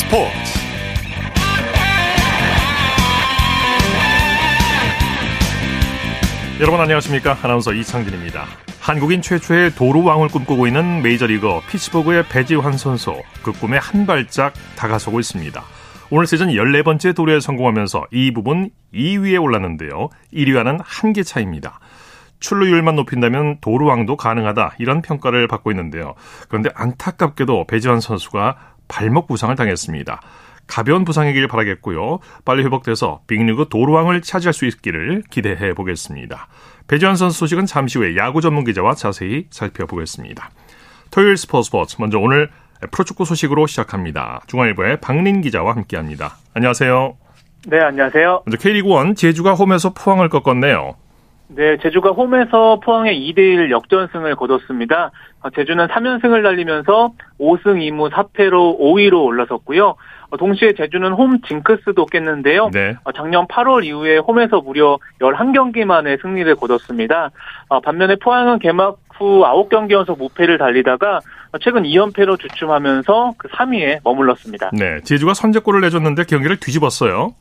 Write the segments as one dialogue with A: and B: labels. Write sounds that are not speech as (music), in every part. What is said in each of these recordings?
A: 스포츠. 여러분 안녕하십니까? 아나운서 이창진입니다. 한국인 최초의 도로 왕을 꿈꾸고 있는 메이저리거 피츠버그의 배지환 선수 그 꿈에 한 발짝 다가서고 있습니다. 오늘 시즌 14번째 도로에 성공하면서 이 부분 2위에 올랐는데요. 1위와는 한 개 차입니다. 출루율만 높인다면 도루왕도 가능하다 이런 평가를 받고 있는데요. 그런데 안타깝게도 배지환 선수가 발목 부상을 당했습니다. 가벼운 부상이길 바라겠고요. 빨리 회복돼서 빅리그 도루왕을 차지할 수 있기를 기대해 보겠습니다. 배지환 선수 소식은 잠시 후에 야구 전문 기자와 자세히 살펴보겠습니다. 토요일 스포츠 스포츠 먼저 오늘 프로축구 소식으로 시작합니다. 중앙일보의 박린 기자와 함께합니다. 안녕하세요.
B: 네, 안녕하세요.
A: 먼저 K리그 1 제주가 홈에서 포항을 꺾었네요.
B: 네, 제주가 홈에서 포항에 2대1 역전승을 거뒀습니다. 어, 제주는 3연승을 달리면서 5승 2무 4패로 5위로 올라섰고요. 어, 동시에 제주는 홈 징크스도 깼는데요. 네. 어, 작년 8월 이후에 홈에서 무려 11경기 만에 승리를 거뒀습니다. 반면에 포항은 개막 후 9경기 연속 무패를 달리다가 최근 2연패로 주춤하면서 그 3위에 머물렀습니다.
A: 네, 제주가 선제골을 내줬는데 경기를 뒤집었어요.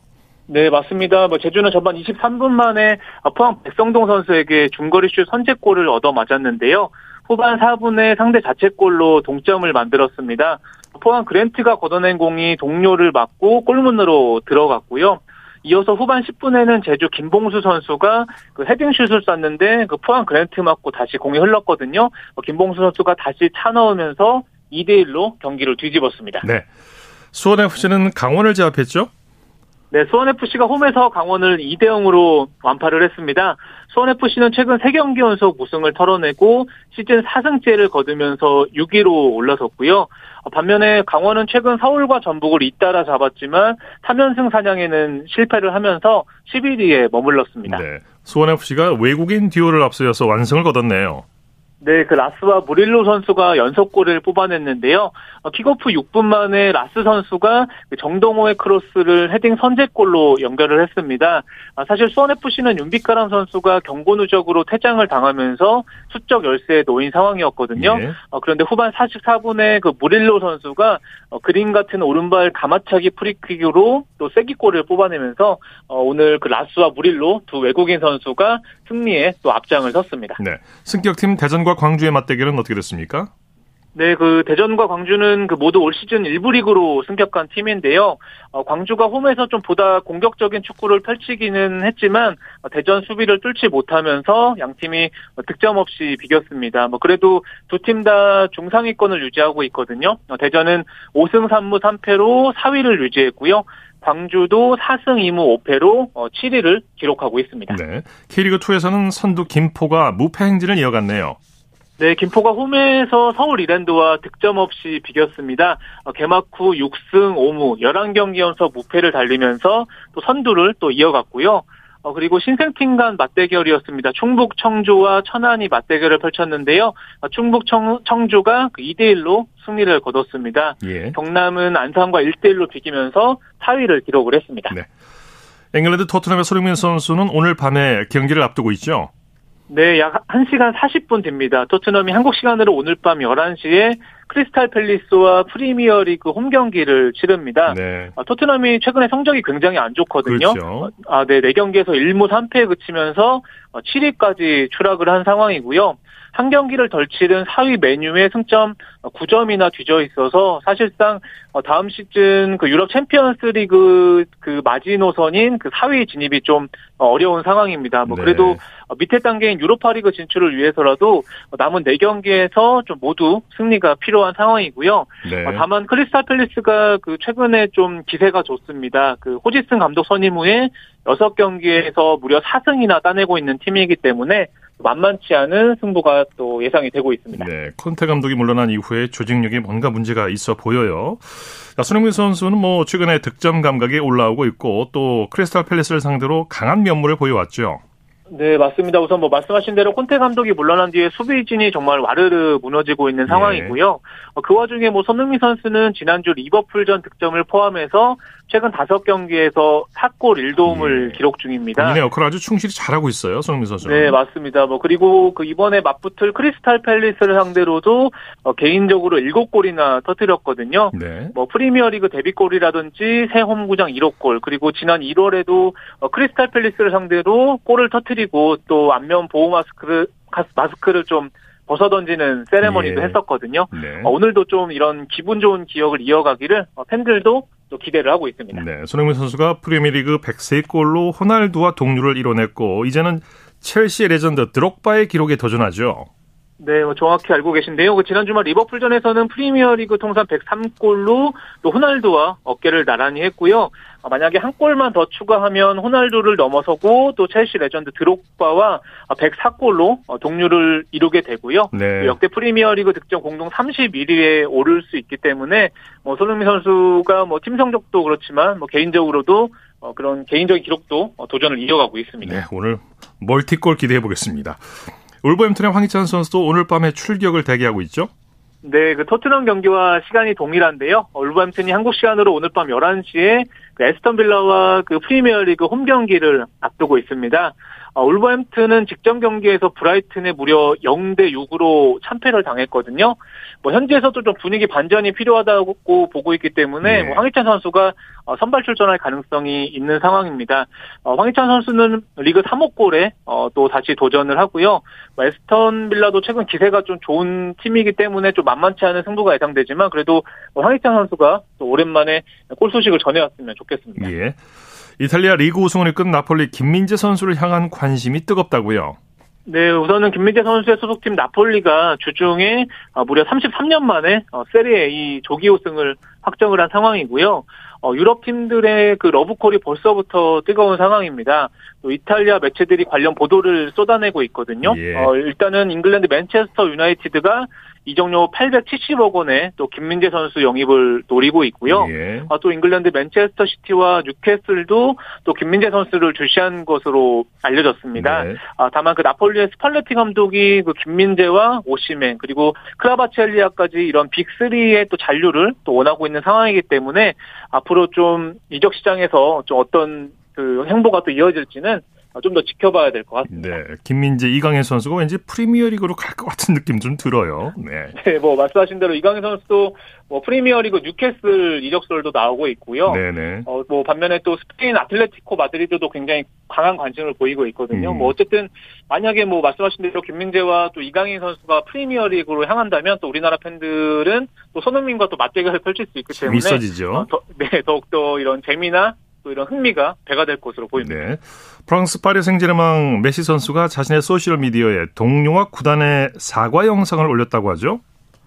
B: 네, 맞습니다. 뭐 제주는 전반 23분 만에 포항 백성동 선수에게 중거리 슛 선제골을 얻어 맞았는데요. 후반 4분에 상대 자책골로 동점을 만들었습니다. 포항 그랜트가 걷어낸 공이 동료를 맞고 골문으로 들어갔고요. 이어서 후반 10분에는 제주 김봉수 선수가 그 헤딩슛을 쐈는데 그 포항 그랜트 맞고 다시 공이 흘렀거든요. 뭐 김봉수 선수가 다시 차 넣으면서 2대 1로 경기를 뒤집었습니다.
A: 네. 수원 FC는 강원을 제압했죠?
B: 네, 수원FC가 홈에서 강원을 2대 0으로 완파를 했습니다. 수원FC는 최근 3경기 연속 우승을 털어내고 시즌 4승째를 거두면서 6위로 올라섰고요. 반면에 강원은 최근 서울과 전북을 잇따라 잡았지만 3연승 사냥에는 실패를 하면서 11위에 머물렀습니다. 네,
A: 수원FC가 외국인 듀오를 앞서서 완승을 거뒀네요.
B: 네, 그 라스와 무릴로 선수가 연속골을 뽑아냈는데요. 어, 킥오프 6분 만에 라스 선수가 그 정동호의 크로스를 헤딩 선제골로 연결을 했습니다. 아, 사실 수원FC는 윤빛가람 선수가 경고 누적으로 퇴장을 당하면서 수적 열세에 놓인 상황이었거든요. 예. 어, 그런데 후반 44분에 그 무릴로 선수가 어, 그림 같은 오른발 감아차기 프리킥으로 또 쐐기골을 뽑아내면서 오늘 그 라스와 무릴로 두 외국인 선수가 승리에 또 앞장을 섰습니다.
A: 네, 승격팀 대전과 광주의 맞대결은 어떻게 됐습니까?
B: 네, 그 대전과 광주는 그 모두 올 시즌 1부 리그로 승격한 팀인데요. 어, 광주가 홈에서 좀 보다 공격적인 축구를 펼치기는 했지만 어, 대전 수비를 뚫지 못하면서 양 팀이 득점 없이 비겼습니다. 뭐 그래도 두 팀 다 중상위권을 유지하고 있거든요. 어, 대전은 5승 3무 3패로 4위를 유지했고요. 광주도 4승 2무 5패로 7위를 기록하고 있습니다.
A: 네. K리그2에서는 선두 김포가 무패 행진을 이어갔네요.
B: 네, 김포가 홈에서 서울 이랜드와 득점 없이 비겼습니다. 어, 개막 후 6승 5무 11경기 연속 무패를 달리면서 또 선두를 또 이어갔고요. 어, 그리고 신생팀 간 맞대결이었습니다. 충북 청주와 천안이 맞대결을 펼쳤는데요. 어, 충북 청, 청주가 2대1로 그 승리를 거뒀습니다. 예. 경남은 안산과 1대1로 비기면서 4위를 기록을 했습니다. 네.
A: 잉글랜드 토트넘의 손흥민 선수는 오늘 밤에 경기를 앞두고 있죠.
B: 네, 약 1시간 40분 됩니다. 토트넘이 한국 시간으로 오늘 밤 11시에 크리스탈 팰리스와 프리미어 리그 홈 경기를 치릅니다. 네. 아, 토트넘이 최근에 성적이 굉장히 안 좋거든요. 그렇죠. 아, 네, 4경기에서 1무 3패에 그치면서 7위까지 어, 추락을 한 상황이고요. 한 경기를 덜 치른 4위 메뉴의 승점 9점이나 뒤져 있어서 사실상 어, 다음 시즌 그 유럽 챔피언스 리그 그 마지노선인 그 4위 진입이 좀 어려운 상황입니다. 뭐 네. 그래도 네. 밑에 단계인 유로파 리그 진출을 위해서라도 남은 4경기에서 좀 모두 승리가 필요 한 상황이고요. 네. 어, 다만 크리스탈 팰리스가 그 최근에 좀 기세가 좋습니다. 그 호지슨 감독 선임 후에 6경기에서 무려 4승이나 따내고 있는 팀이기 때문에 만만치 않은 승부가 또 예상이 되고 있습니다.
A: 네, 콘테 감독이 물러난 이후에 조직력에 뭔가 문제가 있어 보여요. 자, 손흥민 선수는 뭐 최근에 득점 감각이 올라오고 있고 또 크리스탈 팰리스를 상대로 강한 면모를 보여왔죠.
B: 네, 맞습니다. 우선 뭐 말씀하신 대로 콘테 감독이 물러난 뒤에 수비진이 정말 와르르 무너지고 있는 예. 상황이고요. 네. 그 와중에 뭐 손흥민 선수는 지난주 리버풀전 득점을 포함해서 최근 5경기에서 4골 1도움을 예. 기록 중입니다.
A: 본인의 역할 아주 충실히 잘하고 있어요, 손흥민 선수.
B: 네, 맞습니다. 뭐 그리고 그 이번에 맞붙을 크리스탈 팰리스를 상대로도 어, 개인적으로 7골이나 터뜨렸거든요. 네. 뭐 프리미어리그 데뷔골이라든지 새 홈구장 1호 골, 그리고 지난 1월에도 어, 크리스탈 팰리스를 상대로 골을 터뜨리고 또 안면 보호 마스크를 마스크를 좀 벗어던지는 세레머니도 예. 했었거든요. 네. 어, 오늘도 좀 이런 기분 좋은 기억을 이어가기를 어, 팬들도 또 기대를 하고 있습니다.
A: 네, 손흥민 선수가 프리미어리그 103골로 호날두와 동률을 이뤄냈고 이제는 첼시의 레전드 드록바의 기록에 도전하죠.
B: 네, 뭐 정확히 알고 계신데요. 그 지난 주말 리버풀전에서는 프리미어리그 통산 103골로 또 호날두와 어깨를 나란히 했고요. 아, 만약에 한 골만 더 추가하면 호날두를 넘어서고 또 첼시 레전드 드록바와 104골로 어, 동률을 이루게 되고요. 네. 역대 프리미어리그 득점 공동 31위에 오를 수 있기 때문에 뭐 손흥민 선수가 뭐 팀 성적도 그렇지만 뭐 개인적으로도 어, 그런 개인적인 기록도 어, 도전을 이어가고 있습니다.
A: 네, 오늘 멀티골 기대해 보겠습니다. 울버햄튼의 황희찬 선수도 오늘 밤에 출격을 대기하고 있죠?
B: 네, 그 토트넘 경기와 시간이 동일한데요. 울버햄튼이 한국 시간으로 오늘 밤 11시에 그 에스턴 빌라와 그 프리미어리그 홈 경기를 앞두고 있습니다. 어, 울버햄튼은 직전 경기에서 브라이튼에 무려 0대 6으로 참패를 당했거든요. 뭐 현지에서도 좀 분위기 반전이 필요하다고 보고 있기 때문에 네. 뭐 황희찬 선수가 어, 선발 출전할 가능성이 있는 상황입니다. 어, 황희찬 선수는 리그 3호 골에 어, 또 다시 도전을 하고요. 뭐 에스턴 빌라도 최근 기세가 좀 좋은 팀이기 때문에 좀 만만치 않은 승부가 예상되지만 그래도 뭐 황희찬 선수가 또 오랜만에 골 소식을 전해왔으면 좋겠습니다.
A: 예. 이탈리아 리그 우승을 이끈 나폴리 김민재 선수를 향한 관심이 뜨겁다고요.
B: 네, 우선은 김민재 선수의 소속팀 나폴리가 주중에 어, 무려 33년 만에 어, 세리에 이 조기 우승을 확정을 한 상황이고요. 어, 유럽 팀들의 그 러브콜이 벌써부터 뜨거운 상황입니다. 또 이탈리아 매체들이 관련 보도를 쏟아내고 있거든요. 예. 어, 일단은 잉글랜드 맨체스터 유나이티드가 이적료 870억 원에 또 김민재 선수 영입을 노리고 있고요. 예. 아, 또 잉글랜드 맨체스터 시티와 뉴캐슬도 또 김민재 선수를 주시한 것으로 알려졌습니다. 네. 아, 다만 그 나폴리의 스팔레티 감독이 그 김민재와 오시멘 그리고 크바라츠헬리아까지 이런 빅3의 또 잔류를 또 원하고 있는 상황이기 때문에 앞으로 좀 이적 시장에서 좀 어떤 그 행보가 또 이어질지는 좀 더 지켜봐야 될 것 같습니다.
A: 네, 김민재, 이강인 선수가 왠지 프리미어리그로 갈 것 같은 느낌 좀 들어요. 네. (laughs)
B: 네, 뭐 말씀하신 대로 이강인 선수도 뭐 프리미어리그 뉴캐슬 이적설도 나오고 있고요. 네네. 어, 뭐 반면에 또 스페인 아틀레티코 마드리드도 굉장히 강한 관심을 보이고 있거든요. 음. 뭐 어쨌든 만약에 뭐 말씀하신 대로 김민재와 또 이강인 선수가 프리미어리그로 향한다면 또 우리나라 팬들은 또 손흥민과 또 맞대결을 펼칠 수 있기 때문에
A: 재밌어지죠. 어,
B: 더, 네, 더욱 더 이런 재미나 또 이런 흥미가 배가 될 것으로 보입니다. 네.
A: 프랑스 파리 생제르맹 메시 선수가 자신의 소셜 미디어에 동료와 구단의 사과 영상을 올렸다고 하죠.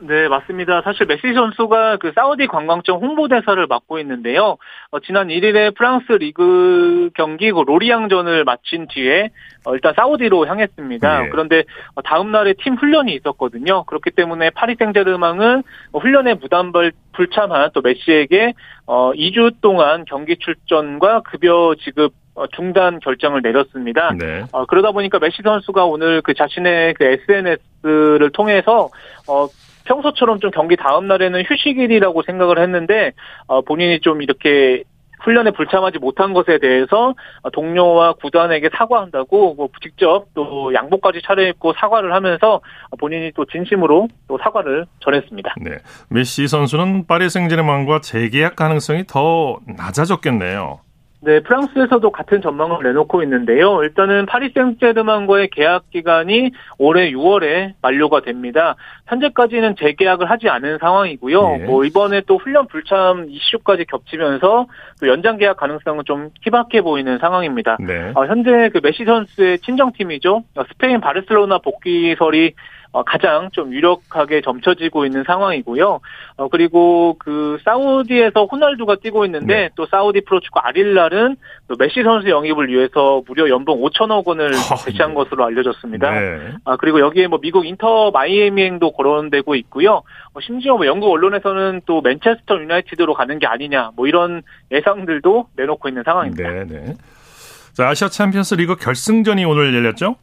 B: 네, 맞습니다. 사실 메시 선수가 그 사우디 관광청 홍보대사를 맡고 있는데요. 어, 지난 1일에 프랑스 리그 경기 그 로리앙전을 마친 뒤에 어, 일단 사우디로 향했습니다. 네. 그런데 어, 다음 날에 팀 훈련이 있었거든요. 그렇기 때문에 파리 생제르맹은 훈련에 부담을 불참한 또 메시에게 어, 2주 동안 경기 출전과 급여 지급 어, 중단 결정을 내렸습니다. 네. 어, 그러다 보니까 메시 선수가 오늘 그 자신의 그 SNS를 통해서 어, 평소처럼 좀 경기 다음 날에는 휴식일이라고 생각을 했는데 어, 본인이 좀 이렇게 훈련에 불참하지 못한 것에 대해서 동료와 구단에게 사과한다고 뭐 직접 또 양복까지 차려입고 사과를 하면서 본인이 또 진심으로 또 사과를 전했습니다.
A: 네, 메시 선수는 파리 생제르맹과 재계약 가능성이 더 낮아졌겠네요.
B: 네, 프랑스에서도 같은 전망을 내놓고 있는데요. 일단은 파리 생제르맹과의 계약 기간이 올해 6월에 만료가 됩니다. 현재까지는 재계약을 하지 않은 상황이고요. 네. 뭐 이번에 또 훈련 불참 이슈까지 겹치면서 또 연장 계약 가능성은 좀 희박해 보이는 상황입니다. 네. 어, 현재 그 메시 선수의 친정팀이죠. 스페인 바르셀로나 복귀설이 어, 가장 좀 유력하게 점쳐지고 있는 상황이고요. 어, 그리고 그 사우디에서 호날두가 뛰고 있는데 네. 또 사우디 프로축구 알힐랄은 또 메시 선수 영입을 위해서 무려 연봉 5천억 원을 아, 제시한 네. 것으로 알려졌습니다. 네. 아 그리고 여기에 뭐 미국 인터 마이애미행도 거론되고 있고요. 어, 심지어 뭐 영국 언론에서는 또 맨체스터 유나이티드로 가는 게 아니냐 뭐 이런 예상들도 내놓고 있는 상황입니다. 네, 네.
A: 자, 아시아 챔피언스 리그 결승전이 오늘 열렸죠?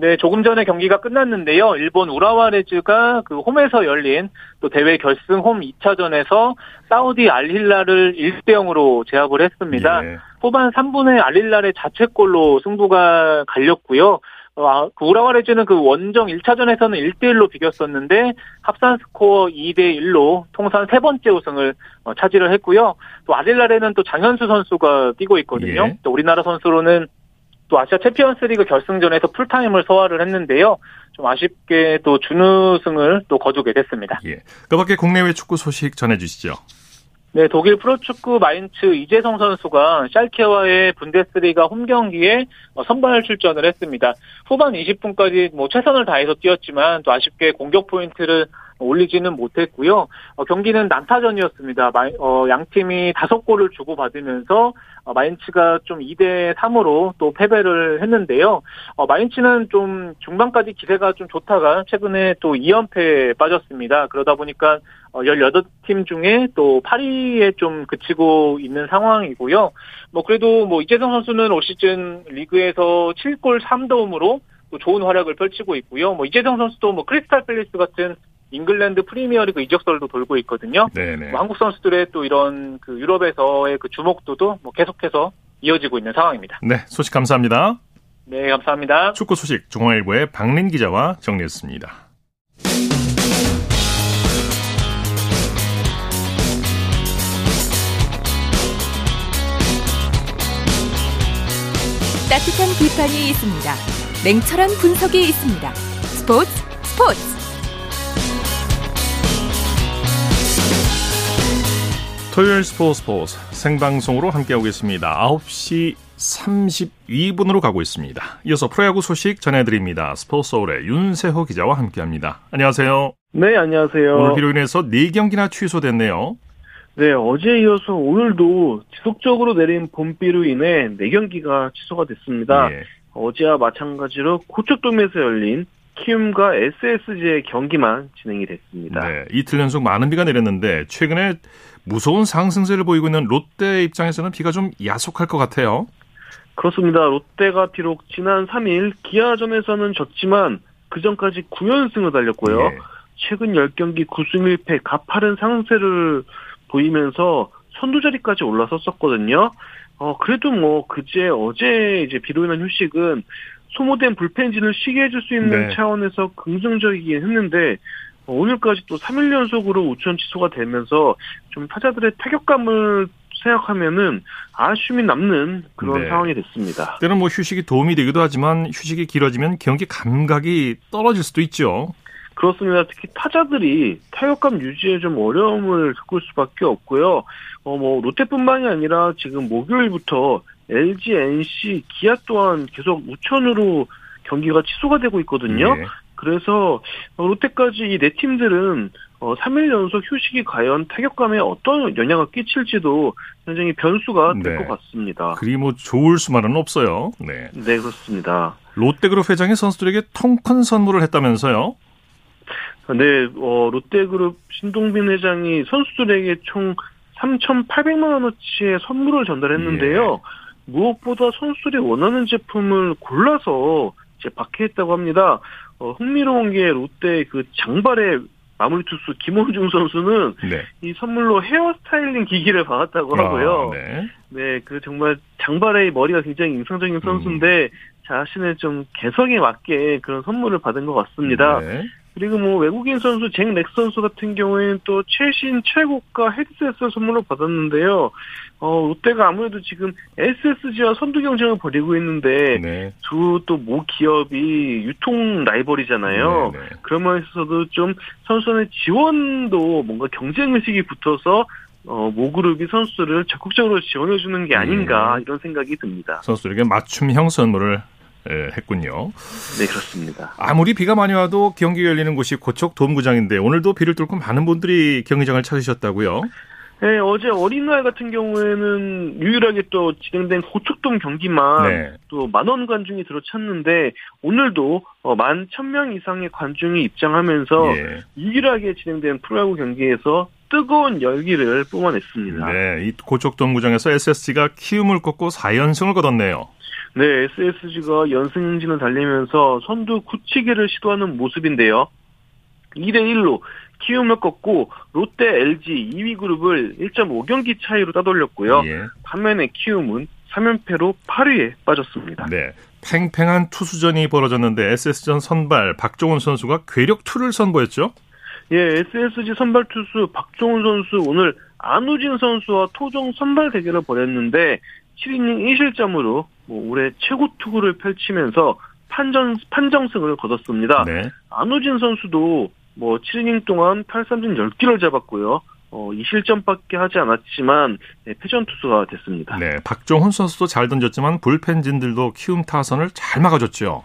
B: 네, 조금 전에 경기가 끝났는데요. 일본 우라와 레즈가 그 홈에서 열린 또 대회 결승 홈 2차전에서 사우디 알힐랄을 1대 0으로 제압을 했습니다. 예. 후반 3분에 알힐랄의 자책골로 승부가 갈렸고요. 어, 아, 그 우라와 레즈는 그 원정 1차전에서는 1대1로 비겼었는데 합산 스코어 2대1로 통산 세 번째 우승을 어, 차지를 했고요. 또 알힐랄에는 또 장현수 선수가 뛰고 있거든요. 예. 또 우리나라 선수로는 또 아시아 챔피언스리그 결승전에서 풀타임을 소화를 했는데요. 좀 아쉽게 또 준우승을 또 거두게 됐습니다.
A: 예. 그밖에 국내외 축구 소식 전해주시죠.
B: 네, 독일 프로축구 마인츠 이재성 선수가 샬케와의 분데스리가 홈 경기에 어, 선발 출전을 했습니다. 후반 20분까지 뭐 최선을 다해서 뛰었지만 또 아쉽게 공격 포인트를 올리지는 못했고요. 어, 경기는 난타전이었습니다. 마, 어, 양 팀이 다섯 골을 주고받으면서 어, 마인츠가 좀 2대 3으로 또 패배를 했는데요. 어, 마인츠는 좀 중반까지 기세가 좀 좋다가 최근에 또 2연패에 빠졌습니다. 그러다 보니까 어, 18팀 중에 또 8위에 좀 그치고 있는 상황이고요. 뭐 그래도 뭐 이재성 선수는 올 시즌 리그에서 7골 3도움으로 또 좋은 활약을 펼치고 있고요. 뭐 이재성 선수도 뭐 크리스탈 팰리스 같은 잉글랜드 프리미어리그 이적설도 돌고 있거든요. 뭐 한국 선수들의 또 이런 그 유럽에서의 그 주목도도 뭐 계속해서 이어지고 있는 상황입니다.
A: 네, 소식 감사합니다.
B: 네, 감사합니다.
A: 축구 소식 중앙일보의 박린 기자와 정리했습니다.
C: 따뜻한 비판이 있습니다. 냉철한 분석이 있습니다. 스포츠 스포츠
A: 토요일 스포츠 스포츠 생방송으로 함께하고 있습니다. 9시 32분으로 가고 있습니다. 이어서 프로야구 소식 전해드립니다. 스포츠 서울의 윤세호 기자와 함께합니다. 안녕하세요.
D: 네, 안녕하세요.
A: 오늘 비로 인해서 4경기나 취소됐네요.
D: 네, 어제 이어서 오늘도 지속적으로 내린 봄비로 인해 4경기가 취소가 됐습니다. 예. 어제와 마찬가지로 고척돔에서 열린 키움과 SSG의 경기만 진행이 됐습니다. 네,
A: 이틀 연속 많은 비가 내렸는데 최근에 무서운 상승세를 보이고 있는 롯데 입장에서는 비가 좀 야속할 것 같아요.
D: 그렇습니다. 롯데가 비록 지난 3일 기아전에서는 졌지만 그 전까지 9연승을 달렸고요. 네. 최근 10경기 9승 1패 가파른 상세를 보이면서 선두 자리까지 올라섰었거든요. 어, 그래도 뭐, 그제, 어제 이제 비로 인한 휴식은 소모된 불펜진을 쉬게 해줄 수 있는 네. 차원에서 긍정적이긴 했는데, 어, 오늘까지 또 3일 연속으로 우천 취소가 되면서 좀 타자들의 타격감을 생각하면은 아쉬움이 남는 그런 네. 상황이 됐습니다.
A: 때는 뭐 휴식이 도움이 되기도 하지만 휴식이 길어지면 경기 감각이 떨어질 수도 있죠.
D: 그렇습니다. 특히 타자들이 타격감 유지에 좀 어려움을 겪을 수밖에 없고요. 어, 뭐, 롯데뿐만이 아니라 지금 목요일부터 LG, NC, 기아 또한 계속 우천으로 경기가 취소가 되고 있거든요. 네. 그래서 롯데까지 이 네 팀들은 어, 3일 연속 휴식이 과연 타격감에 어떤 영향을 끼칠지도 굉장히 변수가 될것 네. 같습니다.
A: 그리 뭐 좋을 수만은 없어요. 네.
D: 네, 그렇습니다.
A: 롯데그룹 회장이 선수들에게 통 큰 선물을 했다면서요?
D: 네, 어, 롯데그룹 신동빈 회장이 선수들에게 총 3,800만 원어치의 선물을 전달했는데요. 예. 무엇보다 선수들이 원하는 제품을 골라서 이제 박해했다고 합니다. 어, 흥미로운 게 롯데 그 장발의 마무리 투수 김원중 선수는 네. 이 선물로 헤어 스타일링 기기를 받았다고 아, 하고요. 아, 네. 네, 그 정말 장발의 머리가 굉장히 인상적인 선수인데 음. 자신의 좀 개성에 맞게 그런 선물을 받은 것 같습니다. 네. 그리고 뭐 외국인 선수 잭 렉스 선수 같은 경우에는 또 최신 최고가 헤드셋을 선물로 받았는데요. 어, 롯데가 아무래도 지금 SSG와 선두 경쟁을 벌이고 있는데 네. 두또 모 기업이 유통 라이벌이잖아요. 네, 네. 그러면서도 좀 선수의 지원도 뭔가 경쟁 의식이 붙어서 어, 모그룹이 선수를 적극적으로 지원해주는 게 아닌가 네. 이런 생각이 듭니다.
A: 선수들에게 맞춤형 선물을 예, 했군요.
D: 네, 그렇습니다.
A: 아무리 비가 많이 와도 경기 열리는 곳이 고척 돔구장인데 오늘도 비를 뚫고 많은 분들이 경기장을 찾으셨다고요?
D: 네, 어제 어린날 같은 경우에는 유일하게 또 진행된 고척돔 경기만 네. 또 만 원 관중이 들어찼는데 오늘도 어, 만천 명 이상의 관중이 입장하면서 예. 유일하게 진행된 프로야구 경기에서 뜨거운 열기를 뿜어냈습니다.
A: 네, 이 고척돔 구장에서 SSG가 키움을 꺾고 4연승을 거뒀네요.
D: 네, SSG가 연승 행진을 달리면서 선두 굳히기를 시도하는 모습인데요. 2대 1로 키움을 꺾고 롯데, LG 2위 그룹을 1.5경기 차이로 따돌렸고요. 예. 반면에 키움은 3연패로 8위에 빠졌습니다.
A: 네. 팽팽한 투수전이 벌어졌는데 SS전 선발 박종훈 선수가 괴력2를 선보였죠?
D: 예, SSG 선발 투수 박종훈 선수 오늘 안우진 선수와 토종 선발 대결을 벌였는데 7이닝 1실점으로 뭐 올해 최고 투구를 펼치면서 판정 판정승을 거뒀습니다. 네. 안우진 선수도 뭐 7이닝 동안 8삼진 10기를 잡았고요. 어, 2실점밖에 하지 않았지만 네, 패전 투수가 됐습니다.
A: 네, 박종훈 선수도 잘 던졌지만 불펜진들도 키움 타선을 잘 막아줬죠.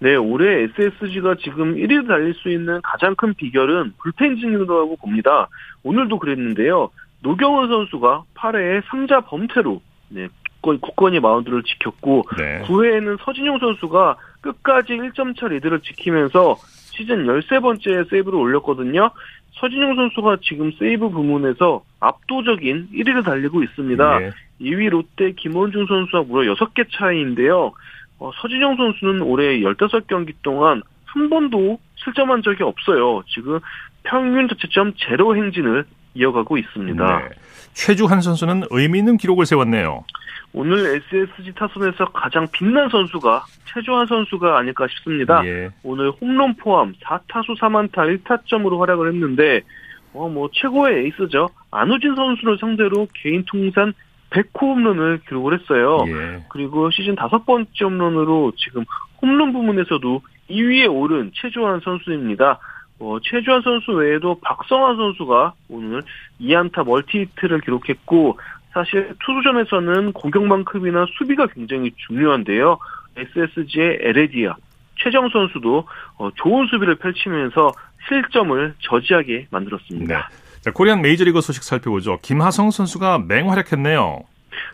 D: 네, 올해 SSG가 지금 1위를 달릴 수 있는 가장 큰 비결은 불펜진이라고 봅니다. 오늘도 그랬는데요. 노경원 선수가 8회에 3자 범퇴로 네, 굳건히 마운드를 지켰고 네. 9회에는 서진용 선수가 끝까지 1점 차 리드를 지키면서 시즌 13번째 세이브를 올렸거든요. 서진용 선수가 지금 세이브 부문에서 압도적인 1위를 달리고 있습니다. 네. 2위 롯데 김원중 선수와 무려 6개 차이인데요. 어, 서진영 선수는 올해 15경기 동안 한 번도 실점한 적이 없어요. 지금 평균 자체점 제로 행진을 이어가고 있습니다. 네.
A: 최주한 선수는 의미 있는 기록을 세웠네요.
D: 오늘 SSG 타선에서 가장 빛난 선수가 최주환 선수가 아닐까 싶습니다. 예. 오늘 홈런 포함 4타수 3안타 1타점으로 활약을 했는데 어, 뭐 최고의 에이스죠. 안우진 선수를 상대로 개인 통산 100호 홈런을 기록을 했어요. 예. 그리고 시즌 다섯 번째 홈런으로 지금 홈런 부문에서도 2위에 오른 최주환 선수입니다. 어, 최주환 선수 외에도 박성환 선수가 오늘 2안타 멀티히트를 기록했고 사실 투수전에서는 공격만큼이나 수비가 굉장히 중요한데요. SSG의 에레디아, 최정 선수도 어, 좋은 수비를 펼치면서 실점을 저지하게 만들었습니다.
A: 네. 자, 코리안 메이저리그 소식 살펴보죠. 김하성 선수가 맹활약했네요.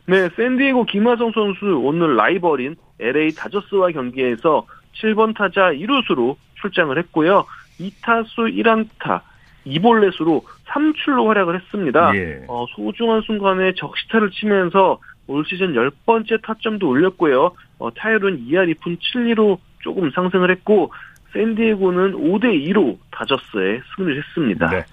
D: 네, 샌디에고 김하성 선수 오늘 라이벌인 LA 다저스와 경기에서 7번 타자 1루수로 출장을 했고요. 2타수 1안타 2볼넷으로 3출로 활약을 했습니다. 예. 어, 소중한 순간에 적시타를 치면서 올 시즌 10번째 타점도 올렸고요. 어, 타율은 2할 2푼 7리로 조금 상승을 했고 샌디에고는 5대 2로 다저스에 승리를 했습니다. 네.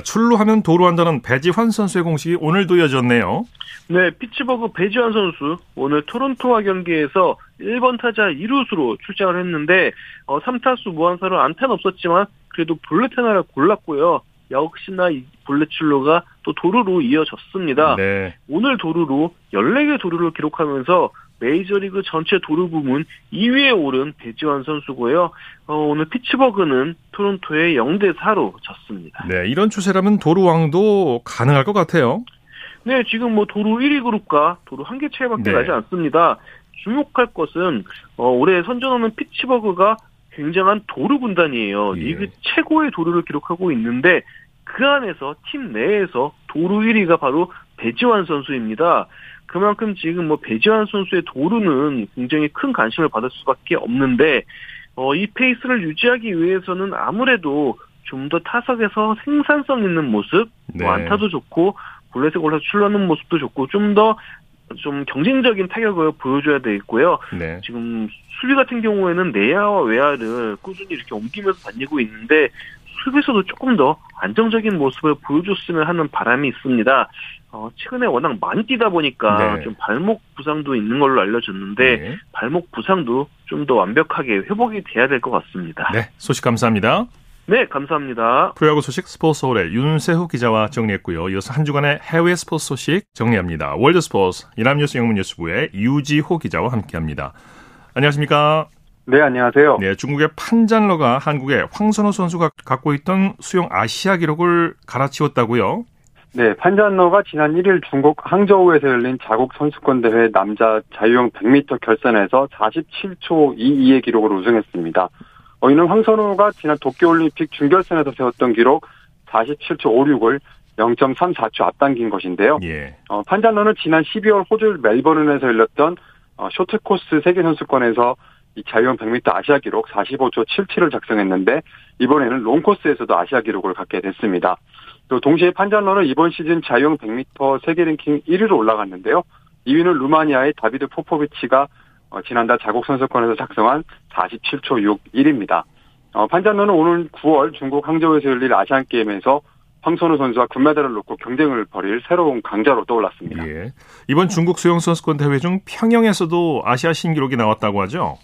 A: 출루 하면 도루한다는 배지환 선수의 공식이 오늘도 이어졌네요.
D: 네, 피츠버그 배지환 선수 오늘 토론토와 경기에서 1번 타자 2루수로 출장을 했는데 어, 3타수 무한사로 안타는 없었지만 그래도 볼넷 하나를 골랐고요. 역시나 이 볼넷 출루가 또 도루로 이어졌습니다. 네. 오늘 도루로 14개 도루를 기록하면서 메이저리그 전체 도루 부문 2위에 오른 배지환 선수고요. 어, 오늘 피츠버그는 토론토에 0대 4로 졌습니다.
A: 네, 이런 추세라면 도루왕도 가능할 것 같아요.
D: 네, 지금 뭐 도루 1위 그룹과 도루 한 개 차이밖에 네. 나지 않습니다. 주목할 것은 어, 올해 선전하는 피츠버그가 굉장한 도루 군단이에요. 예. 리그 최고의 도루를 기록하고 있는데 그 안에서 팀 내에서 도루 1위가 바로 배지환 선수입니다. 그만큼 지금 뭐 배지환 선수의 도루는 굉장히 큰 관심을 받을 수밖에 없는데 어, 이 페이스를 유지하기 위해서는 아무래도 좀 더 타석에서 생산성 있는 모습, 뭐 네. 뭐 안타도 좋고 볼넷에 골라서 출루하는 모습도 좋고 좀 더좀 좀 경쟁적인 타격을 보여줘야 되겠고요. 네. 지금 수비 같은 경우에는 내야와 외야를 꾸준히 이렇게 옮기면서 다니고 있는데 수비에서도 조금 더 안정적인 모습을 보여줬으면 하는 바람이 있습니다. 어, 최근에 워낙 많이 뛰다 보니까 네. 좀 발목 부상도 있는 걸로 알려졌는데 네. 발목 부상도 좀 더 완벽하게 회복이 돼야 될 것 같습니다.
A: 네, 소식 감사합니다.
D: 네, 감사합니다.
A: 프로야구 소식 스포츠 서울의 윤세호 기자와 정리했고요. 이어서 한 주간의 해외 스포츠 소식 정리합니다. 월드 스포츠 이남뉴스 영문뉴스부의 유지호 기자와 함께합니다. 안녕하십니까?
E: 네, 안녕하세요.
A: 네, 중국의 판잔러가 한국의 황선호 선수가 갖고 있던 수영 아시아 기록을 갈아치웠다고요?
E: 네, 판잔러가 지난 1일 중국 항저우에서 열린 자국 선수권 대회 남자 자유형 100m 결선에서 47초 22의 기록으로 우승했습니다. 어, 이는 황선호가 지난 도쿄올림픽 중결선에서 세웠던 기록 47초 56을 0.34초 앞당긴 것인데요. 예. 어, 판잔러는 지난 12월 호주 멜버른에서 열렸던 어, 쇼트코스 세계선수권에서 이 자유형 100m 아시아 기록 45초 77을 작성했는데 이번에는 롱코스에서도 아시아 기록을 갖게 됐습니다. 또 동시에 판잔러는 이번 시즌 자유형 100m 세계 랭킹 1위로 올라갔는데요. 2위는 루마니아의 다비드 포포비치가 어, 지난달 자국 선수권에서 작성한 47초 61입니다. 어, 판잔노는 오늘 9월 중국 항저우에서 열릴 아시안 게임에서 황선우 선수와 금메달을 놓고 경쟁을 벌일 새로운 강자로 떠올랐습니다. 예.
A: 이번 중국 수영 선수권 대회 중 평영에서도 아시아 신기록이 나왔다고 하죠?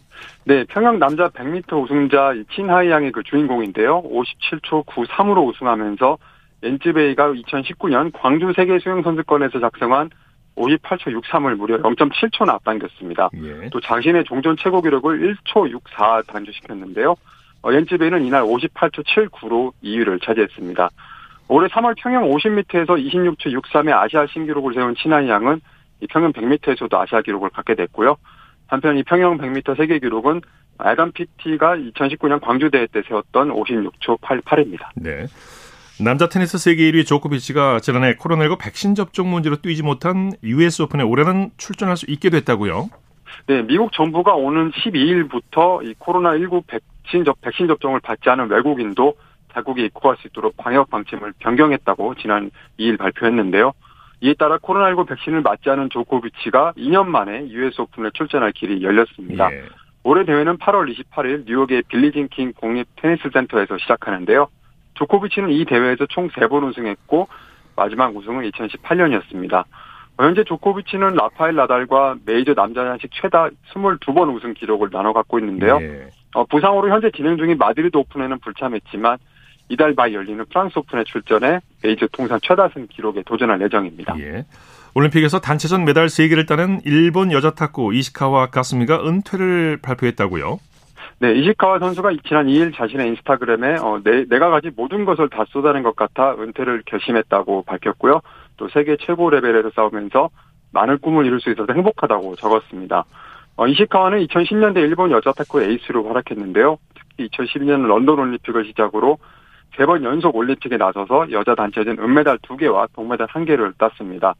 E: 네, 평영 남자 100m 우승자 친하이 양이 그 주인공인데요. 57초 93으로 우승하면서 엔즈베이가 2019년 광주 세계 수영 선수권에서 작성한 58초 63을 무려 0.7초나 앞당겼습니다. 예. 또 자신의 종전 최고 기록을 1초 64 단주시켰는데요. 어, 엔즈베이는 이날 58초 79로 2위를 차지했습니다. 올해 3월 평영 50m에서 26초 63의 아시아 신기록을 세운 친한 양은 이 평영 100m에서도 아시아 기록을 갖게 됐고요. 한편 이 평영 100m 세계 기록은 알간 PT가 2019년 광주 대회 때 세웠던 56초 88입니다.
A: 네. 남자 테니스 세계 1위 조코비치가 지난해 코로나19 백신 접종 문제로 뛰지 못한 US 오픈에 올해는 출전할 수 있게 됐다고요?
E: 네, 미국 정부가 오는 12일부터 이 코로나19 백신, 접, 백신 접종을 받지 않은 외국인도 자국에 입국할 수 있도록 방역 방침을 변경했다고 지난 2일 발표했는데요. 이에 따라 코로나19 백신을 맞지 않은 조코비치가 2년 만에 US 오픈에 출전할 길이 열렸습니다. 예. 올해 대회는 8월 28일 뉴욕의 빌리진 킹 공립 테니스 센터에서 시작하는데요. 조코비치는 이 대회에서 총 3번 우승했고 마지막 우승은 2018년이었습니다. 현재 조코비치는 라파엘 나달과 메이저 남자 단식 최다 22번 우승 기록을 나눠 갖고 있는데요. 예. 어, 부상으로 현재 진행 중인 마드리드 오픈에는 불참했지만 이달 말 열리는 프랑스 오픈에 출전해 메이저 통산 최다승 기록에 도전할 예정입니다. 예.
A: 올림픽에서 단체전 메달 3개를 따는 일본 여자 탁구 이시카와 가스미가 은퇴를 발표했다고요?
E: 네, 이시카와 선수가 지난 2일 자신의 인스타그램에 어, 내, 내가 가진 모든 것을 다 쏟아낸 것 같아 은퇴를 결심했다고 밝혔고요. 또 세계 최고 레벨에서 싸우면서 많은 꿈을 이룰 수 있어서 행복하다고 적었습니다. 어, 이시카와는 2010년대 일본 여자 탁구 에이스로 활약했는데요. 특히 2012년 런던 올림픽을 시작으로 세 번 연속 올림픽에 나서서 여자 단체전 은메달 2개와 동메달 1개를 땄습니다.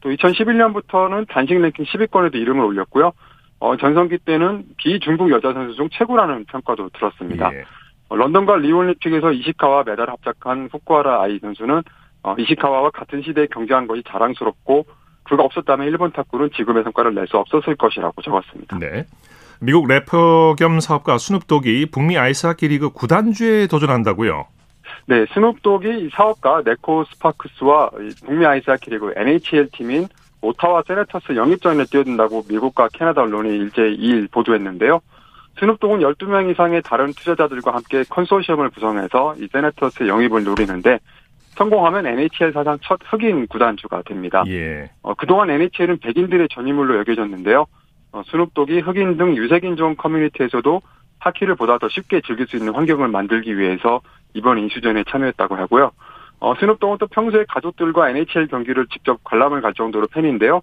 E: 또 2011년부터는 단식 랭킹 10위권에도 이름을 올렸고요. 어, 전성기 때는 비중국 여자 선수 중 최고라는 평가도 들었습니다. 예. 어, 런던과 리우 올림픽에서 이시카와와 메달 합작한 후쿠하라 아이 선수는 어, 이시카와와 같은 시대에 경쟁한 것이 자랑스럽고 그가 없었다면 일본 탁구는 지금의 성과를 낼 수 없었을 것이라고 적었습니다.
A: 네. 미국 래퍼 겸 사업가 스눕독이 북미 아이스하키 리그 구단주에 도전한다고요?
E: 네, 스눕독이 사업가 네코 스파크스와 북미 아이스하키 리그 NHL 팀인 오타와 세네터스 영입전에 뛰어든다고 미국과 캐나다 언론이 일제히 2일 보도했는데요. 스눕독은 12명 이상의 다른 투자자들과 함께 컨소시엄을 구성해서 이 세네터스 영입을 노리는데 성공하면 NHL 사상 첫 흑인 구단주가 됩니다. 예. 어, 그동안 NHL은 백인들의 전유물로 여겨졌는데요. 어, 스눕독이 흑인 등 유색인종 커뮤니티에서도 하키를 보다 더 쉽게 즐길 수 있는 환경을 만들기 위해서 이번 인수전에 참여했다고 하고요. 어, 스눕독은 또 평소에 가족들과 NHL 경기를 직접 관람을 갈 정도로 팬인데요.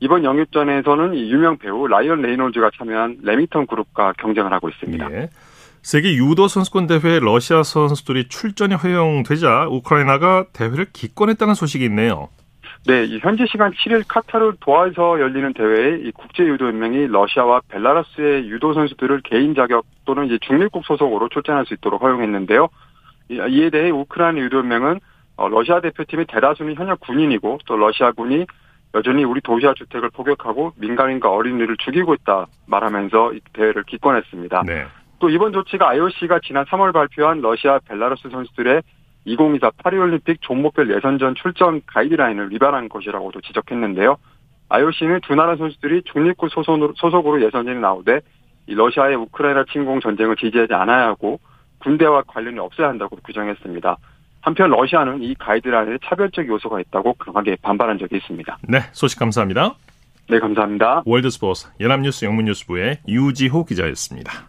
E: 이번 영입전에서는 이 유명 배우 라이언 레이놀즈가 참여한 레밍턴 그룹과 경쟁을 하고 있습니다. 예.
A: 세계 유도 선수권 대회에 러시아 선수들이 출전이 허용되자 우크라이나가 대회를 기권했다는 소식이 있네요.
E: 네, 현지 시간 7일 카타르 도하에서 열리는 대회에 이 국제유도연맹이 러시아와 벨라루스의 유도 선수들을 개인 자격 또는 이제 중립국 소속으로 출전할 수 있도록 허용했는데요. 이에 대해 우크라이나 유도연맹은 어, 러시아 대표팀의 대다수는 현역 군인이고 또 러시아군이 여전히 우리 도시화 주택을 포격하고 민간인과 어린이를 죽이고 있다 말하면서 이 대회를 기권했습니다. 네. 또 이번 조치가 IOC가 지난 3월 발표한 러시아 벨라루스 선수들의 2024 파리올림픽 종목별 예선전 출전 가이드라인을 위반한 것이라고도 지적했는데요. IOC는 두 나라 선수들이 중립국 소속으로 예선전에 나오되 이 러시아의 우크라이나 침공 전쟁을 지지하지 않아야 하고 군대와 관련이 없어야 한다고 규정했습니다. 한편 러시아는 이 가이드라인에 차별적 요소가 있다고 강하게 반발한 적이 있습니다.
A: 네, 소식 감사합니다.
E: 네, 감사합니다.
A: 월드스포츠 연합뉴스 영문뉴스부의 유지호 기자였습니다.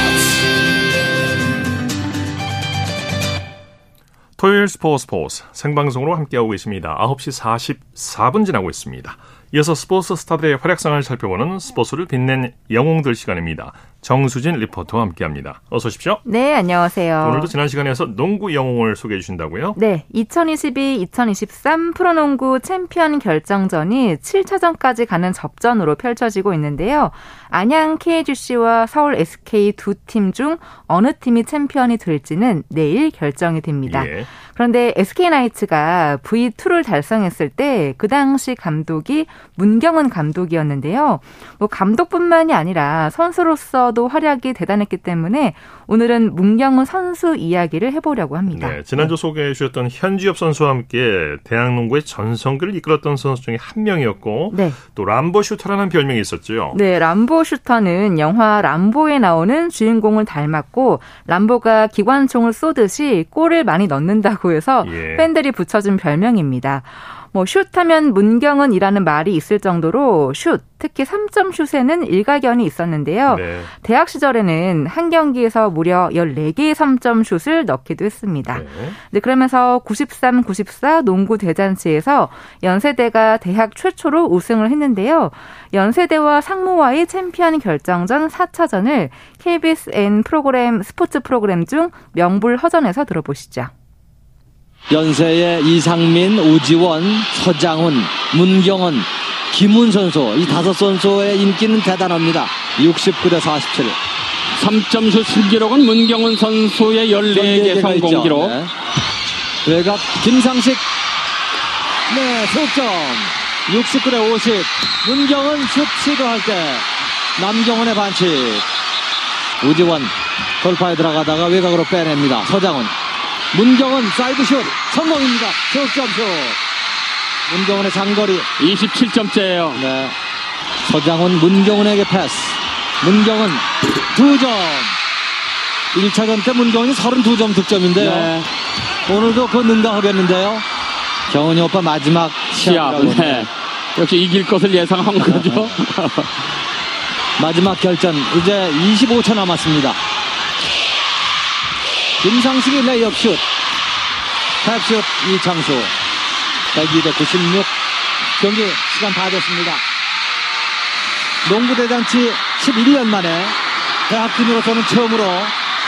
A: 토요일 스포츠 스포츠 생방송으로 함께하고 계십니다. 9시 44분 지나고 있습니다. 이어서 스포츠 스타들의 활약상을 살펴보는 스포츠를 빛낸 영웅들 시간입니다. 정수진 리포터와 함께합니다. 어서 오십시오.
C: 네, 안녕하세요.
A: 오늘도 지난 시간에 이어서 농구 영웅을 소개해 주신다고요?
C: 네, 2022-2023 프로농구 챔피언 결정전이 7차전까지 가는 접전으로 펼쳐지고 있는데요. 안양 KGC와 서울 SK 두 팀 중 어느 팀이 챔피언이 될지는 내일 결정이 됩니다. 예. 그런데 SK나이츠가 V2를 달성했을 때 그 당시 감독이 문경은 감독이었는데요. 뭐 감독뿐만이 아니라 선수로서 도 활약이 대단했기 때문에 오늘은 문경은 선수 이야기를 해보려고 합니다. 네,
A: 지난주 소개해 주셨던 현지엽 선수와 함께 대학농구의 전성기를 이끌었던 선수 중에 한 명이었고 네. 또 람보 슈터라는 별명이 있었죠.
C: 네, 람보 슈터는 영화 람보에 나오는 주인공을 닮았고 람보가 기관총을 쏘듯이 골을 많이 넣는다고 해서 예. 팬들이 붙여준 별명입니다. 뭐 슛하면 문경은이라는 말이 있을 정도로 슛, 특히 3점 슛에는 일가견이 있었는데요. 네. 대학 시절에는 한 경기에서 무려 14개의 3점 슛을 넣기도 했습니다. 네. 네, 그러면서 93, 94 농구 대잔치에서 연세대가 대학 최초로 우승을 했는데요. 연세대와 상무와의 챔피언 결정전 4차전을 KBSN 프로그램 스포츠 프로그램 중 명불허전에서 들어보시죠.
F: 연세의 이상민, 오지원, 서장훈, 문경원, 김훈 선수 이 다섯 선수의 인기는 대단합니다. 69대 47.
G: 3점슛 실기록은 문경훈 선수의 14개 성공 기록. 네.
F: 외곽 김상식 네, 속점 69대 50. 문경은 슛 시도할 때 남경훈의 반칙. 우지원 돌파에 들어가다가 외곽으로 빼냅니다. 서장훈 문경은 사이드슛 성공입니다. 석점슛. 문경은의 장거리
G: 27점째예요. 네.
F: 서장훈 문경은에게 패스. 문경은 2점. 1차전 때 문경은이 32점 득점인데요. 네. 오늘도 그 능가하겠는데요. 경은이 오빠 마지막 시합. 네.
G: 역시 이길 것을 예상한 거죠. (laughs)
F: 마지막 결전 이제 25초 남았습니다. 김상식의 레이업 슛. 탭슛 이창수. 102대 96. 경기 시간 다 됐습니다. 농구 대잔치 11년 만에 대학팀으로서는 처음으로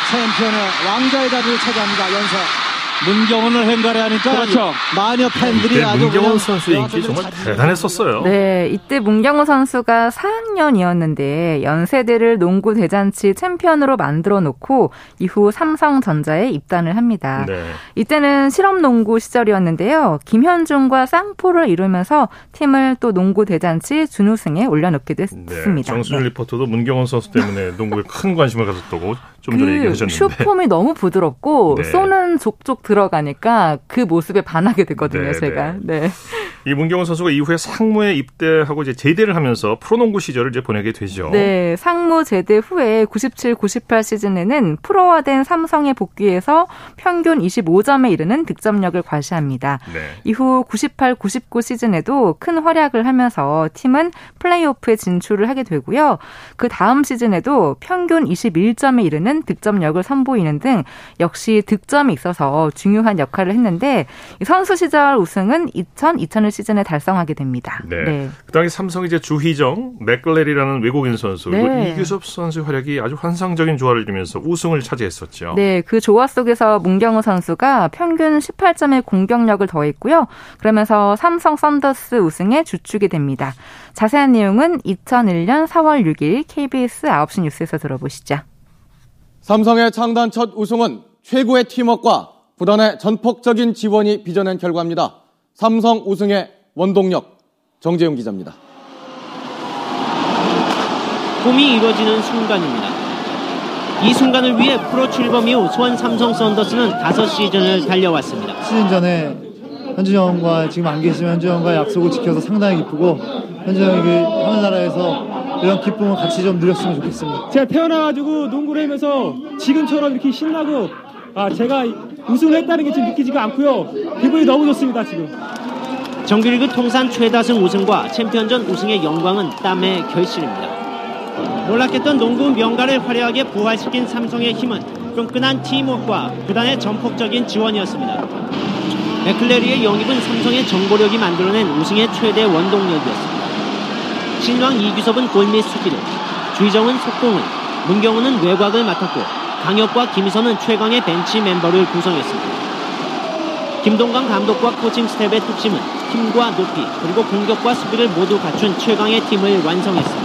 F: 챔피언의 왕자의 자리를 차지합니다. 연세. 문경은을 헹가래 하니까 그렇죠. 소녀 팬들이
A: 네, 아주 문경은 선수의 인기 정말 대단했었어요.
C: 네, 이때 문경원 선수가 4학년이었는데 연세대를 농구 대잔치 챔피언으로 만들어 놓고 이후 삼성전자에 입단을 합니다. 네. 이때는 실업 농구 시절이었는데요. 김현중과 쌍포를 이루면서 팀을 또 농구 대잔치 준우승에 올려놓기도 네, 했습니다.
A: 네, 정수진 네. 리포터도 문경원 선수 때문에 농구에 큰 관심을 가졌다고 좀 전에 그 얘기하셨는데
C: 슈폼이 너무 부드럽고 (laughs) 네. 쏘는 족족 들어가니까 그 모습에 반하게 되거든요, 네, 제가. 네. 네.
A: 이 문경원 선수가 이후에 상무에 입대하고 이제 제대를 하면서 프로농구 시절을 이제 보내게 되죠.
C: 네, 상무 제대 후에 97, 98 시즌에는 프로화된 삼성에 복귀해서 평균 25점에 이르는 득점력을 과시합니다. 네. 이후 98, 99 시즌에도 큰 활약을 하면서 팀은 플레이오프에 진출을 하게 되고요. 그 다음 시즌에도 평균 21점에 이르는 득점력을 선보이는 등 역시 득점이 있어서 중요한 역할을 했는데 선수 시절 우승은 2000, 2001 시즌에 달성하게 됩니다.
A: 네. 네. 그다음에 삼성 이제 주희정, 맥글레리라는 외국인 선수 네. 이규섭 선수의 활약이 아주 환상적인 조화를 이루면서 우승을 차지했었죠.
C: 네, 그 조화 속에서 문경우 선수가 평균 18점의 공격력을 더했고요. 그러면서 삼성 썬더스 우승에 주축이 됩니다. 자세한 내용은 2001년 4월 6일 KBS 9시 뉴스에서 들어보시죠.
H: 삼성의 창단 첫 우승은 최고의 팀워크와 구단의 전폭적인 지원이 빚어낸 결과입니다. 삼성 우승의 원동력 정재용 기자입니다.
I: 꿈이 이루어지는 순간입니다. 이 순간을 위해 프로 출범 이후 수원 삼성 썬더스는 5시즌을 달려왔습니다.
J: 시즌 전에 현준 형과 지금 안 계시면 현준 형과 약속을 지켜서 상당히 기쁘고 현준 형이 그 하늘나라에서 이런 기쁨을 같이 좀 누렸으면 좋겠습니다.
K: 제가 태어나가지고 농구를 하면서 지금처럼 이렇게 신나고 아 제가 우승을 했다는 게 지금 느끼지가 않고요. 기분이 너무 좋습니다 지금.
I: 정규리그 통산 최다승 우승과 챔피언전 우승의 영광은 땀의 결실입니다. 놀랍겠던 농구 명가를 화려하게 부활시킨 삼성의 힘은 끈끈한 팀워크와 구단의 전폭적인 지원이었습니다. 맥클레리의 영입은 삼성의 정보력이 만들어낸 우승의 최대 원동력이었습니다. 신인 이규섭은 골밑 수비를, 주희정은 속공을, 문경은은 외곽을 맡았고 강혁과 김희선은 최강의 벤치 멤버를 구성했습니다. 김동광 감독과 코칭 스태프의 뚝심은 힘과 높이 그리고 공격과 수비를 모두 갖춘 최강의 팀을 완성했습니다.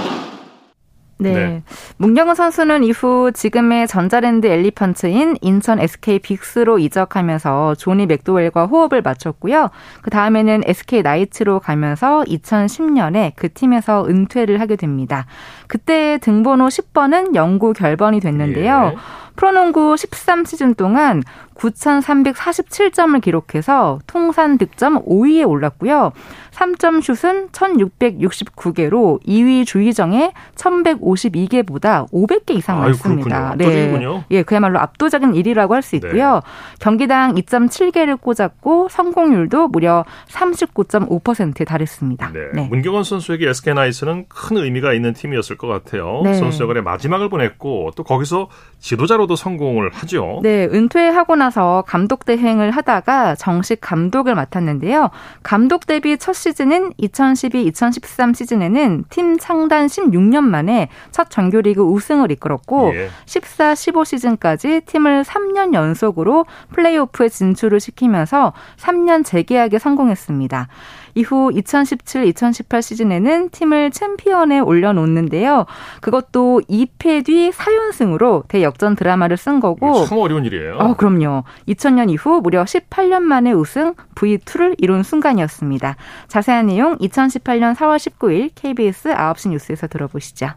C: 네. 네. 문경은 선수는 이후 지금의 전자랜드 엘리펀트인 인천 SK 빅스로 이적하면서 조니 맥도웰과 호흡을 맞췄고요. 그 다음에는 SK 나이츠로 가면서 2010년에 그 팀에서 은퇴를 하게 됩니다. 그때 등번호 10번은 영구 결번이 됐는데요. 예. 프로농구 13시즌 동안 9,347점을 기록해서 통산 득점 5위에 올랐고요. 3점 슛은 1,669개로 2위 주의정의 1,152개보다 500개 이상
A: 많습니다. 네.
C: 예, 그야말로 압도적인 1위라고 할 수 있고요. 네. 경기당 2.7개를 꽂았고 성공률도 무려 39.5%에 달했습니다.
A: 네. 네. 문경원 선수에게 SK 나이츠는 큰 의미가 있는 팀이었을 것 같아요. 네. 선수 생활의 마지막을 보냈고 또 거기서 지도자로 도 성공을 하죠.
C: 네, 은퇴하고 나서 감독 대행을 하다가 정식 감독을 맡았는데요. 감독 데뷔 첫 시즌은 2012-2013 시즌에는 팀 창단 16년 만에 첫 정규리그 우승을 이끌었고 예. 14-15 시즌까지 팀을 3년 연속으로 플레이오프에 진출을 시키면서 3년 재계약에 성공했습니다. 이후 2017-2018 시즌에는 팀을 챔피언에 올려놓는데요. 그것도 2패 뒤 4연승으로 대역전 드라마를 쓴 거고.
A: 참 어려운 일이에요.
C: 어, 그럼요. 2000년 이후 무려 18년 만에 우승 V2를 이룬 순간이었습니다. 자세한 내용 2018년 4월 19일 KBS 9시 뉴스에서 들어보시죠.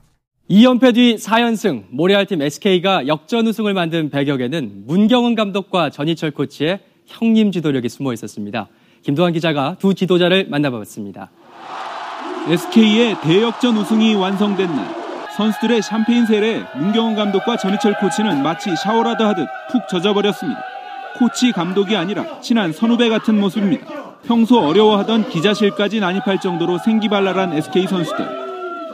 L: 2연패 뒤 4연승 모래알팀 SK가 역전 우승을 만든 배경에는 문경은 감독과 전희철 코치의 형님 지도력이 숨어 있었습니다. 김도환 기자가 두 지도자를 만나봤습니다.
M: SK의 대역전 우승이 완성된 날 선수들의 샴페인 세례 문경원 감독과 전희철 코치는 마치 샤워라도 하듯 푹 젖어버렸습니다. 코치 감독이 아니라 친한 선후배 같은 모습입니다. 평소 어려워하던 기자실까지 난입할 정도로 생기발랄한 SK 선수들.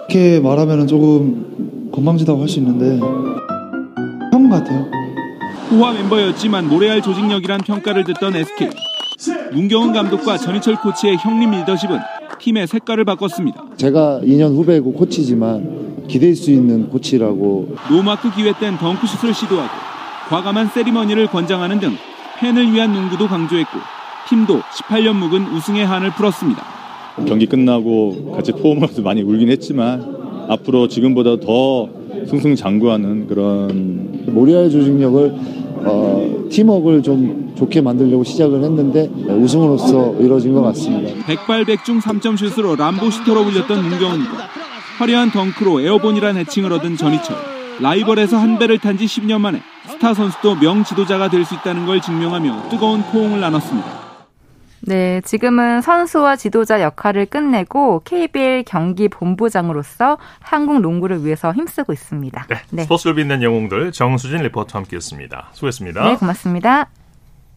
J: 이렇게 말하면 조금 건방지다고 할 수 있는데 형 같아요.
M: 호화 멤버였지만 모래알 조직력이란 평가를 듣던 SK. 문경은 감독과 전희철 코치의 형님 리더십은 팀의 색깔을 바꿨습니다.
J: 제가 2년 후배고 코치지만 기댈 수 있는 코치라고
M: 노마크 기회 땐 덩크슛을 시도하고 과감한 세리머니를 권장하는 등 팬을 위한 농구도 강조했고 팀도 18년 묵은 우승의 한을 풀었습니다.
N: 경기 끝나고 같이 포옹하면서 많이 울긴 했지만 앞으로 지금보다 더 승승장구하는 그런
J: 모래알의 조직력을 어, 팀워크를 좀 좋게 만들려고 시작을 했는데 우승으로서 이루어진 것 같습니다.
M: 백발백중 3점 슛으로 람보 슈터로 불렸던 문경은과 화려한 덩크로 에어본이란 애칭을 얻은 전희철. 라이벌에서 한 배를 탄 지 10년 만에 스타 선수도 명 지도자가 될 수 있다는 걸 증명하며 뜨거운 포옹을 나눴습니다.
C: 네, 지금은 선수와 지도자 역할을 끝내고 KBL 경기 본부장으로서 한국 농구를 위해서 힘쓰고 있습니다.
A: 네, 네. 스포츠를 빛낸 영웅들 정수진 리포터 함께했습니다. 수고했습니다.
C: 네, 고맙습니다.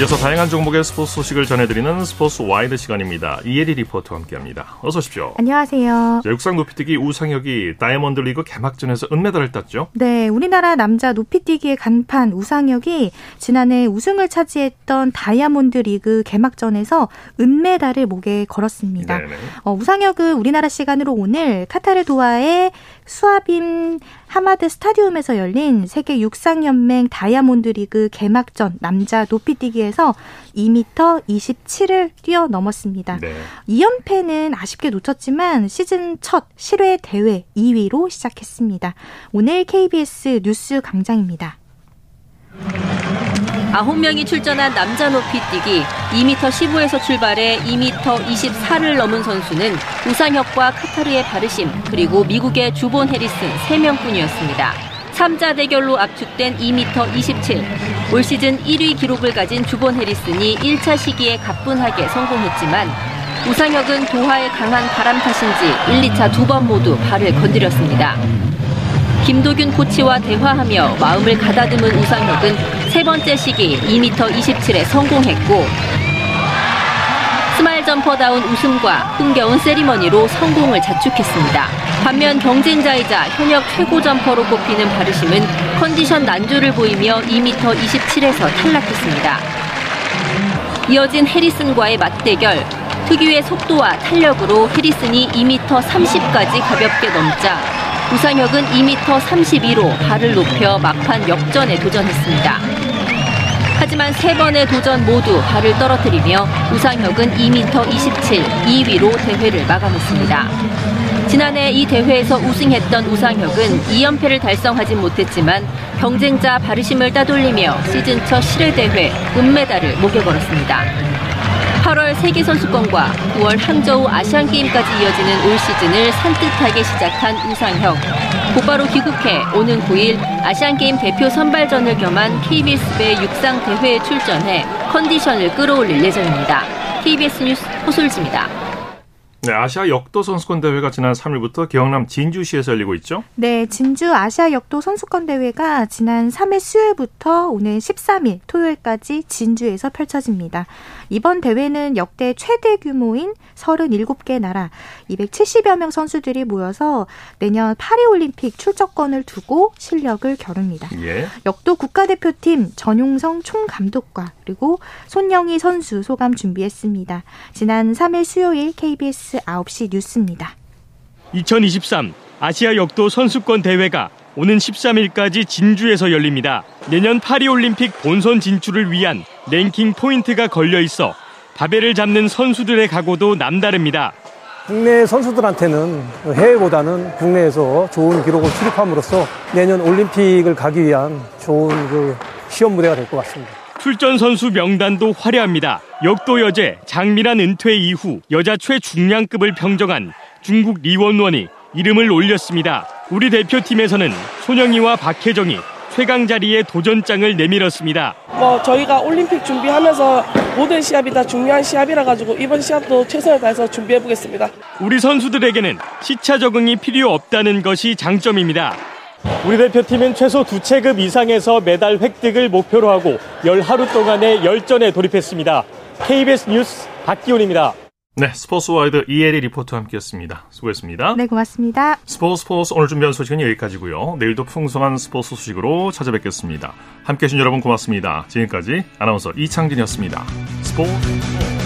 A: 이어서 다양한 종목의 스포츠 소식을 전해드리는 스포츠 와이드 시간입니다. 이혜리 리포터와 함께합니다. 어서 오십시오.
O: 안녕하세요.
A: 자, 육상 높이뛰기 우상혁이 다이아몬드 리그 개막전에서 은메달을 땄죠.
O: 네, 우리나라 남자 높이뛰기의 간판 우상혁이 지난해 우승을 차지했던 다이아몬드 리그 개막전에서 은메달을 목에 걸었습니다. 어, 우상혁은 우리나라 시간으로 오늘 카타르 도하의 수아빔 하마드 스타디움에서 열린 세계 육상연맹 다이아몬드 리그 개막전 남자 높이뛰기에서 2m 27을 뛰어넘었습니다. 네. 2연패는 아쉽게 놓쳤지만 시즌 첫 실외 대회 2위로 시작했습니다. 오늘 KBS 뉴스 강장입니다.
P: 9명이 출전한 남자 높이뛰기 2m 15에서 출발해 2m 24를 넘은 선수는 우상혁과 카타르의 바르심 그리고 미국의 주본 해리슨 3명뿐이었습니다. 3자 대결로 압축된 2m 27. 올 시즌 1위 기록을 가진 주본 해리슨이 1차 시기에 가뿐하게 성공했지만 우상혁은 도하의 강한 바람 탓인지 1, 2차 두 번 모두 발을 건드렸습니다. 김도균 코치와 대화하며 마음을 가다듬은 우상혁은 세 번째 시기 2m 27에 성공했고 스마일 점퍼다운 웃음과 흥겨운 세리머니로 성공을 자축했습니다. 반면 경쟁자이자 현역 최고 점퍼로 꼽히는 바르심은 컨디션 난조를 보이며 2m 27에서 탈락했습니다. 이어진 해리슨과의 맞대결, 특유의 속도와 탄력으로 해리슨이 2m 30까지 가볍게 넘자 우상혁은 2m 32로 발을 높여 막판 역전에 도전했습니다. 하지만 세 번의 도전 모두 발을 떨어뜨리며 우상혁은 2m 27, 2위로 대회를 마감했습니다. 지난해 이 대회에서 우승했던 우상혁은 2연패를 달성하진 못했지만 경쟁자 바르심을 따돌리며 시즌 첫 실외 대회 은메달을 목에 걸었습니다. 8월 세계선수권과 9월 항저우 아시안게임까지 이어지는 올 시즌을 산뜻하게 시작한 우상혁. 곧바로 귀국해 오는 9일 아시안게임 대표 선발전을 겸한 KBS배 육상 대회에 출전해 컨디션을 끌어올릴 예정입니다. KBS 뉴스 호솔지입니다.
A: 네, 아시아 역도 선수권 대회가 지난 3일부터 경남 진주시에서 열리고 있죠?
O: 네, 진주 아시아 역도 선수권 대회가 지난 3일 수요일부터 오늘 13일 토요일까지 진주에서 펼쳐집니다. 이번 대회는 역대 최대 규모인 37개 나라 270여 명 선수들이 모여서 내년 파리 올림픽 출전권을 두고 실력을 겨룹니다. 예. 역도 국가대표팀 전용성 총감독과 그리고 손영희 선수 소감 준비했습니다. 지난 3일 수요일 KBS 9시 뉴스입니다.
Q: 2023 아시아 역도 선수권 대회가 오는 13일까지 진주에서 열립니다. 내년 파리올림픽 본선 진출을 위한 랭킹 포인트가 걸려 있어 바벨을 잡는 선수들의 각오도 남다릅니다.
R: 국내 선수들한테는 해외보다는 국내에서 좋은 기록을 수립함으로써 내년 올림픽을 가기 위한 좋은 그 시험 무대가 될 것 같습니다.
Q: 출전 선수 명단도 화려합니다. 역도 여제 장미란 은퇴 이후 여자 최중량급을 평정한 중국 리원원이 이름을 올렸습니다. 우리 대표팀에서는 손영이와 박혜정이 최강 자리에 도전장을 내밀었습니다.
S: 뭐 저희가 올림픽 준비하면서 모든 시합이 다 중요한 시합이라 가지고 이번 시합도 최선을 다해서 준비해 보겠습니다.
Q: 우리 선수들에게는 시차 적응이 필요 없다는 것이 장점입니다.
T: 우리 대표팀은 최소 두 체급 이상에서 메달 획득을 목표로 하고 열 하루 동안의 열전에 돌입했습니다. KBS 뉴스 박기훈입니다.
A: 네, 스포츠와이드 이혜리 리포터와 함께했습니다. 수고했습니다.
O: 네, 고맙습니다.
A: 스포츠 스포츠 오늘 준비한 소식은 여기까지고요. 내일도 풍성한 스포츠 소식으로 찾아뵙겠습니다. 함께해 주신 여러분 고맙습니다. 지금까지 아나운서 이창진이었습니다. 스포츠